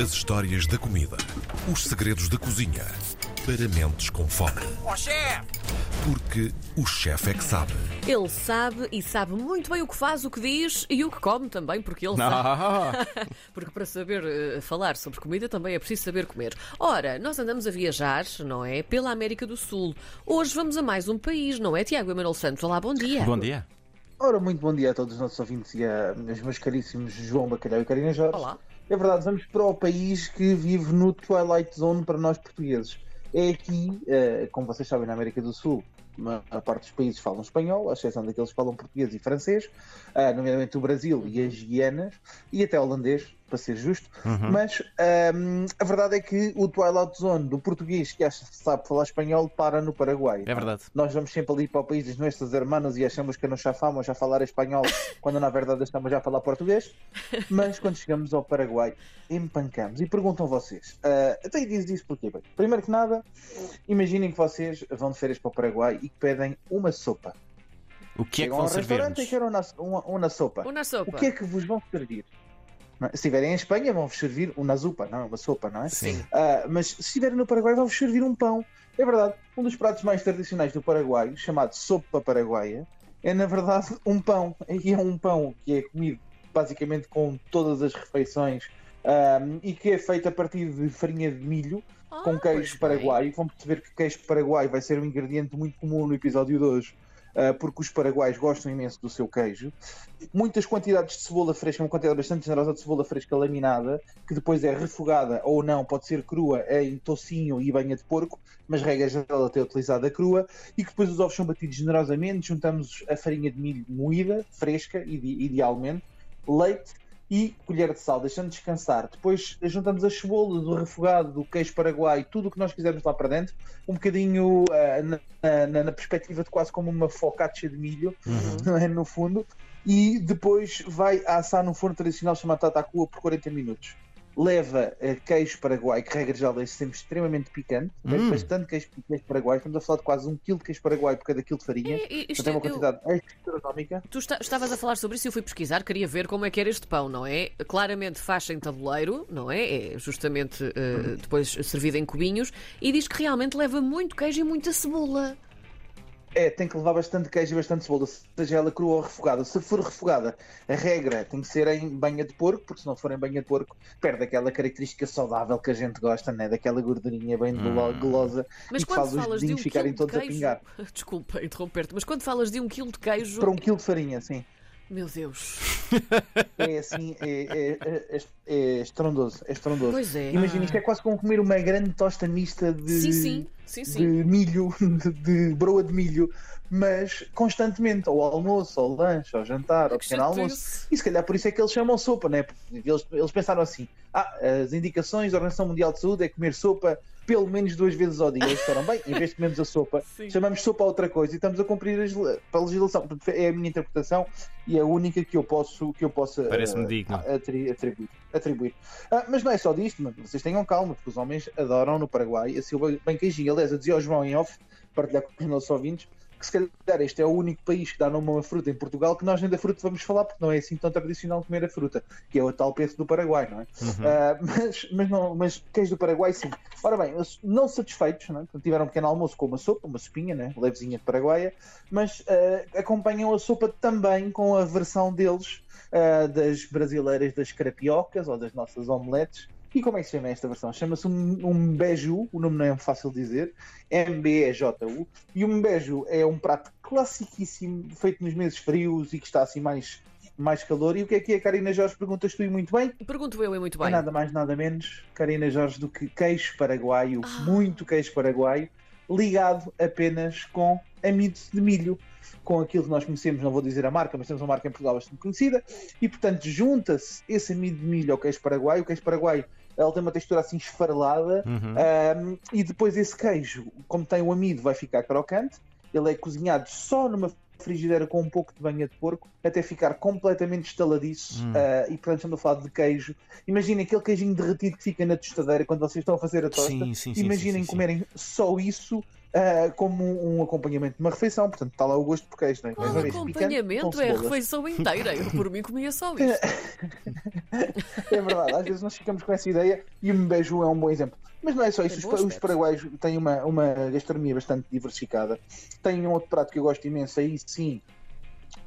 As histórias da comida. Os segredos da cozinha. Para mentes com fome. Ó chefe! Porque o chefe é que sabe. Ele sabe e sabe muito bem o que faz, o que diz e o que come também, porque ele sabe. Ah, Porque para saber eh, falar sobre comida também é preciso saber comer. Ora, nós andamos a viajar, não é? Pela América do Sul. Hoje vamos a mais um país, não é, Tiago Emanuel Santos? Olá, bom dia. bom dia. Ora, muito bom dia a todos os nossos ouvintes e a aos meus caríssimos João Bacalhau e Karina Jorge. Olá. É verdade, vamos para o país que vive no Twilight Zone para nós portugueses. É aqui, eh, como vocês sabem, na América do Sul, a parte dos países falam espanhol, à exceção daqueles que falam português e francês, ah, nomeadamente o Brasil e as Guianas, e até holandês, para ser justo. Mas ahm, a verdade é que o Twilight Zone do português que acha que sabe falar espanhol para no Paraguai. É verdade. Nós vamos sempre ali para o país dos nossos hermanos e achamos que nos chafamos a falar espanhol quando na verdade estamos já a falar português. Mas quando chegamos ao Paraguai, empancamos. E perguntam vocês, ah, até diz isso porquê? Bem, primeiro que nada, imaginem que vocês vão de férias para o Paraguai e que pedem uma sopa. O que é que vão ao restaurante e querem uma, uma, uma sopa. Uma sopa. O que é que vos vão servir? É? Se estiverem em Espanha, vão-vos servir uma zupa, não é? Uma sopa, não é? Sim. Ah, mas se estiverem no Paraguai, vão-vos servir um pão. É verdade, um dos pratos mais tradicionais do Paraguai, chamado sopa paraguaia, é na verdade um pão. E é um pão que é comido basicamente com todas as refeições ah, e que é feito a partir de farinha de milho Ah, com queijo paraguaio. Vão perceber que queijo paraguaio vai ser um ingrediente muito comum no episódio de hoje, ah, porque os paraguaios gostam imenso do seu queijo. Muitas quantidades de cebola fresca, uma quantidade bastante generosa de cebola fresca laminada, que depois é refogada ou não, pode ser crua em tocinho e banha de porco, mas regra geral até utilizada crua, e que depois os ovos são batidos generosamente, juntamos a farinha de milho moída, fresca, ide- idealmente, leite e colher de sal, deixando descansar. Depois juntamos a cebola, do refogado, do queijo paraguai, tudo o que nós quisermos lá para dentro, um bocadinho ah, na, na- na perspectiva de quase como uma focaccia de milho, não é? No fundo, e depois vai assar num forno tradicional chamado tatacua por 40 minutos. Leva eh, queijo paraguai, que regra geral é sempre extremamente picante, Hum. bastante queijo, queijo paraguai, estamos a falar de quase um quilo de queijo paraguai por cada quilo de farinha. E- e- isto Portanto, é uma eu- quantidade astronómica. Tu esta- estavas a falar sobre isso e eu fui pesquisar, queria ver como é que era este pão, não é? Claramente faixa em tabuleiro, não é? É justamente eh, depois servido em cubinhos e diz que realmente leva muito queijo e muita cebola. É, tem que levar bastante queijo e bastante cebola, seja ela crua ou refogada. Se for refogada, a regra tem que ser em banha de porco, porque se não for em banha de porco, perde aquela característica saudável que a gente gosta, né? daquela gordurinha bem golo- golosa Mas e que quando faz os falas de um dedinhos ficarem de todos a pingar. Desculpa interromper-te, mas quando falas de um quilo de queijo... Para um quilo de farinha, sim. Meu Deus. É assim, é, é, é, é estrondoso, é estrondoso. Pois é. Imagina, isto é quase como comer uma grande tosta mista de, Sim, sim. Sim, de sim. milho, de, de broa de milho, mas constantemente, ao almoço, ao lanche, ao jantar, ao Que pequeno almoço. chatice. E se calhar por isso é que eles chamam sopa, né? Porque eles, eles pensaram assim: ah, as indicações da Organização Mundial de Saúde é comer sopa pelo menos duas vezes ao dia. Eles disseram, bem, em vez de comermos a sopa, Sim. chamamos sopa a outra coisa e estamos a cumprir a legisla- a legislação. É a minha interpretação e é a única que eu posso, que eu possa Parece-me eh, digno. atri- atribuir. atribuir. Ah, mas não é só disto, mas vocês tenham calma, porque os homens adoram no Paraguai a seu bem queijinho. Aliás, eu dizia ao João em off, partilhar com os nossos ouvintes, que se calhar este é o único país que dá nome a uma fruta em Portugal que nós nem da fruta vamos falar, porque não é assim tão tradicional comer a fruta, que é o tal peso do Paraguai, não é? Ah, mas, mas, não, mas queijo do Paraguai, sim. Ora bem, não satisfeitos, não é? Tiveram um pequeno almoço com uma sopa, uma sopinha, né? levezinha de Paraguaia, mas ah, acompanham a sopa também com a versão deles ah, das brasileiras das carapiocas ou das nossas omeletes. E como é que se chama esta versão? Chama-se um, um beiju, o nome não é fácil de dizer, M-B-E-J-U, e o mbeju é um prato classiquíssimo, feito nos meses frios e que está assim mais, mais calor. E o que é que é, Karina Jorge? Perguntas tu e muito bem. Pergunto eu e muito É bem. nada mais, nada menos, Karina Jorge, do que queijo paraguaio, Ah. muito queijo paraguaio, ligado apenas com amido de milho, com aquilo que nós conhecemos, não vou dizer a marca, mas temos uma marca em Portugal bastante conhecida, e portanto junta-se esse amido de milho ao queijo paraguaio, o queijo paraguaio ele tem uma textura assim esfarelada, Uhum. um, e depois esse queijo, como tem o amido, vai ficar crocante. Ele é cozinhado só numa frigideira com um pouco de banha de porco até ficar completamente estaladiço. Hum. Uh, e portanto, estamos a falar de queijo. Imaginem aquele queijinho derretido que fica na tostadeira quando vocês estão a fazer a tosta. Sim, sim, Imaginem sim, sim, sim. comerem só isso uh, como um acompanhamento de uma refeição. Portanto, está lá o gosto por queijo. Não é? O picante, acompanhamento com é a refeição inteira. Eu por mim comia só isto. É verdade, às vezes nós ficamos com essa ideia e o Mbeju é um bom exemplo. Mas não é só isso, os, os paraguaios têm uma, uma gastronomia bastante diversificada. Tem um outro prato que eu gosto imenso, aí sim,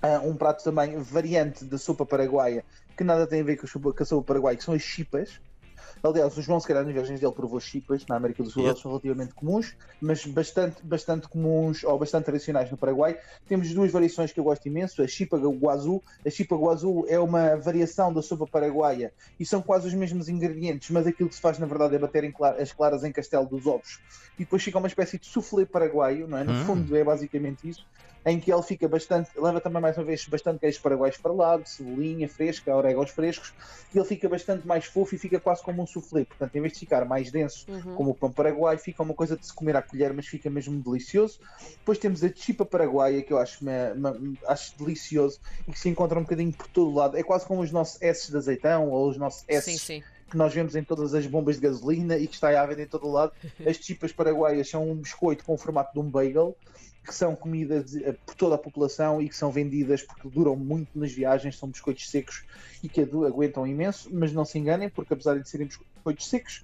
ah, um prato também variante da sopa paraguaia, que nada tem a ver com a sopa, com a sopa paraguaia, que são as chipas. Aliás, o João, se calhar, nas viagens dele provou chipas na América do Sul, são relativamente comuns, mas bastante, bastante comuns ou bastante tradicionais no Paraguai. Temos duas variações que eu gosto imenso: a chipa guazu. A chipa guazu é uma variação da sopa paraguaia e são quase os mesmos ingredientes, mas aquilo que se faz na verdade é bater clara- as claras em castelo dos ovos e depois fica uma espécie de soufflé paraguaio, não é? No Hum. fundo é basicamente isso, em que ele fica bastante, leva também mais uma vez bastante queijo paraguaio esfarelado, cebolinha fresca, orégãos frescos, e ele fica bastante mais fofo e fica quase como um soufflé. Portanto, em vez de ficar mais denso Uhum. como o pão paraguai, fica uma coisa de se comer à colher, mas fica mesmo delicioso. Depois temos a chipa paraguaia, que eu acho, uma- uma- acho delicioso e que se encontra um bocadinho por todo o lado. É quase como os nossos S de azeitão ou os nossos S Sim, sim. que nós vemos em todas as bombas de gasolina e que está à venda em todo o lado. As chipas paraguaias são um biscoito com o formato de um bagel que são comidas eh, por toda a população e que são vendidas porque duram muito nas viagens, são biscoitos secos e que aguentam imenso, mas não se enganem, porque apesar de serem biscoitos secos,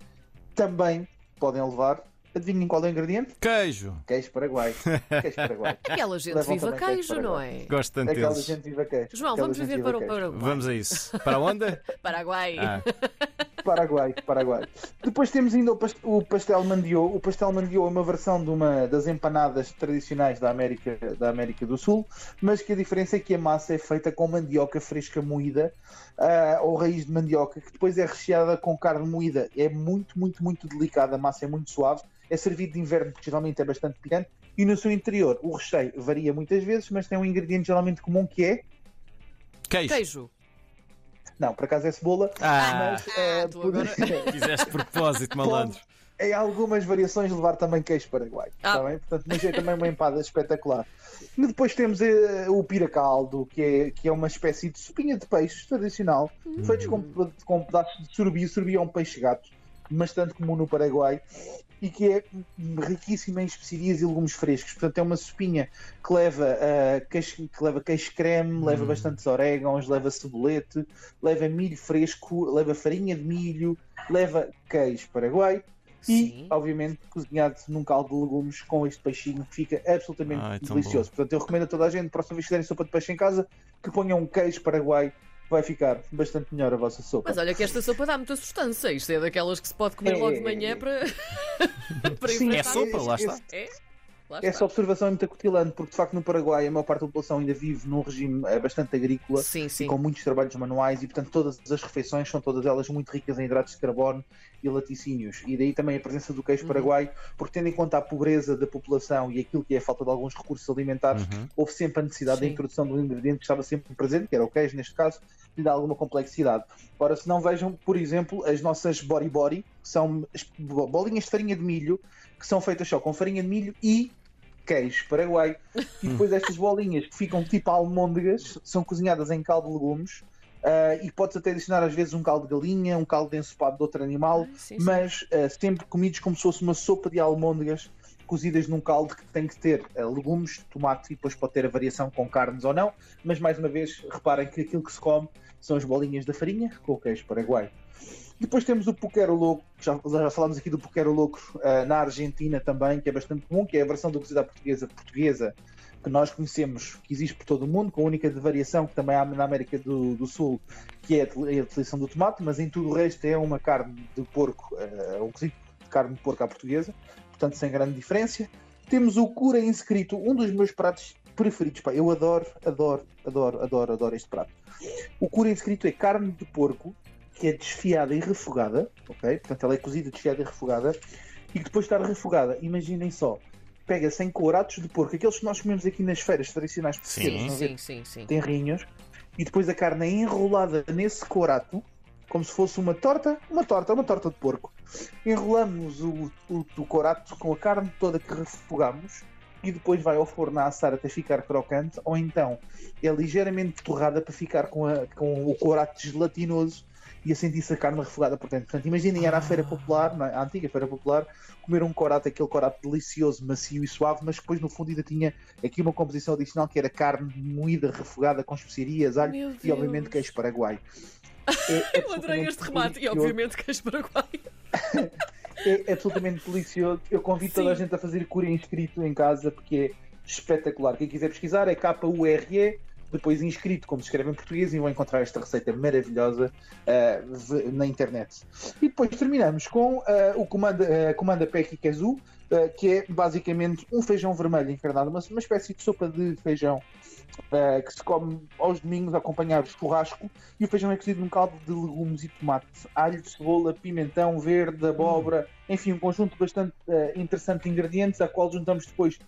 também podem levar, adivinhem qual é o ingrediente? Queijo. Queijo paraguai. Queijo paraguai. Aquela gente Levam viva queijo queijo, não é? Gosto tanto Aquela deles. gente viva queijo. João, Aquela vamos viver para o. Paraguai. Vamos a isso. Para onde? Paraguai. Ah, Paraguai, Paraguai. Depois temos ainda o pas- o pastel mandiô. O pastel mandiô é uma versão de uma das empanadas tradicionais da América, da América do Sul, mas que a diferença é que a massa é feita com mandioca fresca moída, ah, ou raiz de mandioca, que depois é recheada com carne moída. É muito, muito, muito delicada, a massa é muito suave. É servido de inverno, porque geralmente é bastante picante. E no seu interior, o recheio varia muitas vezes, mas tem um ingrediente geralmente comum que é. queijo. Queijo. Não, por acaso é cebola, Ah, mas ah, tu por- agora- fizeste propósito, malandro. em algumas variações levar também queijo paraguai. Ah. Está bem? Portanto, mas é também uma empada espetacular. E depois temos eh, o piracaldo, que é, que é uma espécie de sopinha de peixe tradicional, feitos com, com pedaços de surubim. O surubim é um peixe gato, bastante comum no Paraguai, e que é riquíssima em especiarias e legumes frescos. Portanto, é uma sopinha que leva, eh, queijo, que leva queijo creme, leva bastantes orégãos, leva cebolete, leva milho fresco, leva farinha de milho, leva queijo paraguai e, Sim. obviamente, cozinhado num caldo de legumes com este peixinho que fica absolutamente Ai, tão delicioso. Portanto, eu recomendo a toda a gente, próxima vez que fizerem sopa de peixe em casa, que ponham um queijo paraguai, vai ficar bastante melhor a vossa sopa. Mas olha que esta sopa dá muita sustância. Isto é daquelas que se pode comer É, logo de manhã é. para. para Sim. É sopa, lá está. É? Lá Essa está. observação é muito acutilante, porque de facto no Paraguai a maior parte da população ainda vive num regime eh, bastante agrícola Sim, sim. e com muitos trabalhos manuais e portanto todas as refeições são todas elas muito ricas em hidratos de carbono e laticínios e daí também a presença do queijo Uhum. paraguai porque tendo em conta a pobreza da população e aquilo que é a falta de alguns recursos alimentares Uhum. houve sempre a necessidade da Sim. introdução de um ingrediente que estava sempre presente, que era o queijo neste caso, lhe dá alguma complexidade. Ora, se não vejam, por exemplo, as nossas bori bori, que são as bolinhas de farinha de milho, que são feitas só com farinha de milho e queijo paraguai. E depois estas bolinhas que ficam tipo almôndegas, são cozinhadas em caldo de legumes. ah, e podes até adicionar às vezes um caldo de galinha, um caldo de ensopado de outro animal, Ai, sim, sim. mas ah, sempre comidos como se fosse uma sopa de almôndegas cozidas num caldo que tem que ter ah, legumes, tomate e depois pode ter a variação com carnes ou não. Mas mais uma vez, reparem que aquilo que se come são as bolinhas da farinha com o queijo paraguai. Depois temos o Puquero Louco, já, já falámos aqui do Puquero Louco ah, na Argentina também, que é bastante comum, que é a versão da cozida à portuguesa portuguesa que nós conhecemos, que existe por todo o mundo, com a única variação que também há na América do, do Sul, que é a a utilização do tomate, mas em tudo o resto é uma carne de porco, ah, um cozido de carne de porco à portuguesa, portanto sem grande diferença. Temos o cura inscrito, um dos meus pratos preferidos. Pá, eu adoro, adoro, adoro, adoro, adoro este prato. O cura inscrito é carne de porco que é desfiada e refogada, ok? Portanto, ela é cozida, desfiada e refogada, e que depois de estar refogada, imaginem só, pega-se em coratos de porco, aqueles que nós comemos aqui nas feiras tradicionais portuguesas, Sim. ver? Sim, sim, sim. tenrinhos, e depois a carne é enrolada nesse corato, como se fosse uma torta, uma torta, uma torta de porco. Enrolamos o, o, o corato com a carne toda que refogamos e depois vai ao forno a assar até ficar crocante, ou então é ligeiramente torrada para ficar com, a- com o corato gelatinoso e a sentir-se a carne refogada por dentro. Portanto, imaginem, era a feira popular, não é? a antiga feira popular, comer um corate, aquele corate delicioso, macio e suave, mas depois no fundo ainda tinha aqui uma composição adicional que era carne moída, refogada com especiarias, alho Meu e obviamente queijo paraguai. É Eu adorei este remate e, obviamente, queijo paraguai. É absolutamente delicioso. Eu convido toda a Sim. gente a fazer cura inscrito em casa porque é espetacular. Quem quiser pesquisar é KURE, depois inscrito, como se escreve em português, e vão encontrar esta receita maravilhosa ah, v- na internet. E depois terminamos com ah, o comando, uh, comanda Peki Kazu, ah, que é basicamente um feijão vermelho encarnado, uma, uma espécie de sopa de feijão. ah, que se come aos domingos a acompanhar o churrasco e o feijão é cozido num caldo de legumes e tomate, alho, cebola, pimentão verde, abóbora, enfim, um conjunto bastante eh, interessante de ingredientes, a qual juntamos depois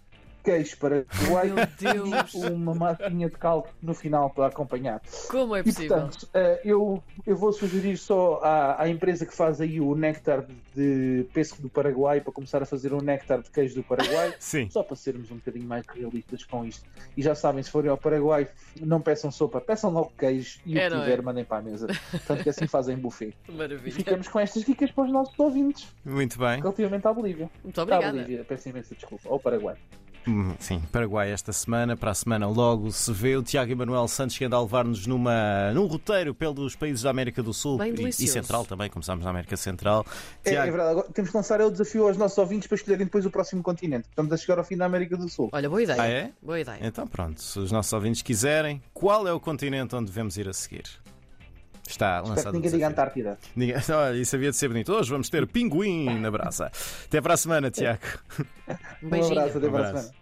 queijo para Meu Deus. uma massinha de caldo no final para acompanhar. Como é E possível? portanto, eh, eu, eu vou sugerir só à, à empresa que faz aí o néctar de pesco do Paraguai para começar a fazer um néctar de queijo do Paraguai. Sim. Só para sermos um bocadinho mais realistas com isto. E já sabem, se forem ao Paraguai, não peçam sopa, peçam logo queijo e É, o que não é? tiver, mandem para a mesa. Portanto, que assim fazem buffet. E Maravilha. ficamos com estas dicas para os nossos ouvintes Muito bem. relativamente à Bolívia. Muito À obrigada. Bolívia, peço imensa desculpa. Ao Paraguai. Hum, Sim, Paraguai esta semana, para a semana logo se vê o Tiago Emanuel Santos que anda a levar-nos numa, num roteiro pelos países da América do Sul e, e. Central também, começámos na América Central. É, é Tiago, verdade, agora temos que lançar é o desafio aos nossos ouvintes para escolherem depois o próximo continente. Estamos a chegar ao fim da América do Sul. Olha, boa ideia. Ah, é? Boa ideia. Então pronto, se os nossos ouvintes quiserem, qual é o continente onde devemos ir a seguir? Está Espero lançado que o ninguém diga. Antártida. Ninguém... Olha, isso havia de ser bonito. Hoje vamos ter pinguim na braça. Até para a semana, Tiago. Um Um abraço, até Um para a semana.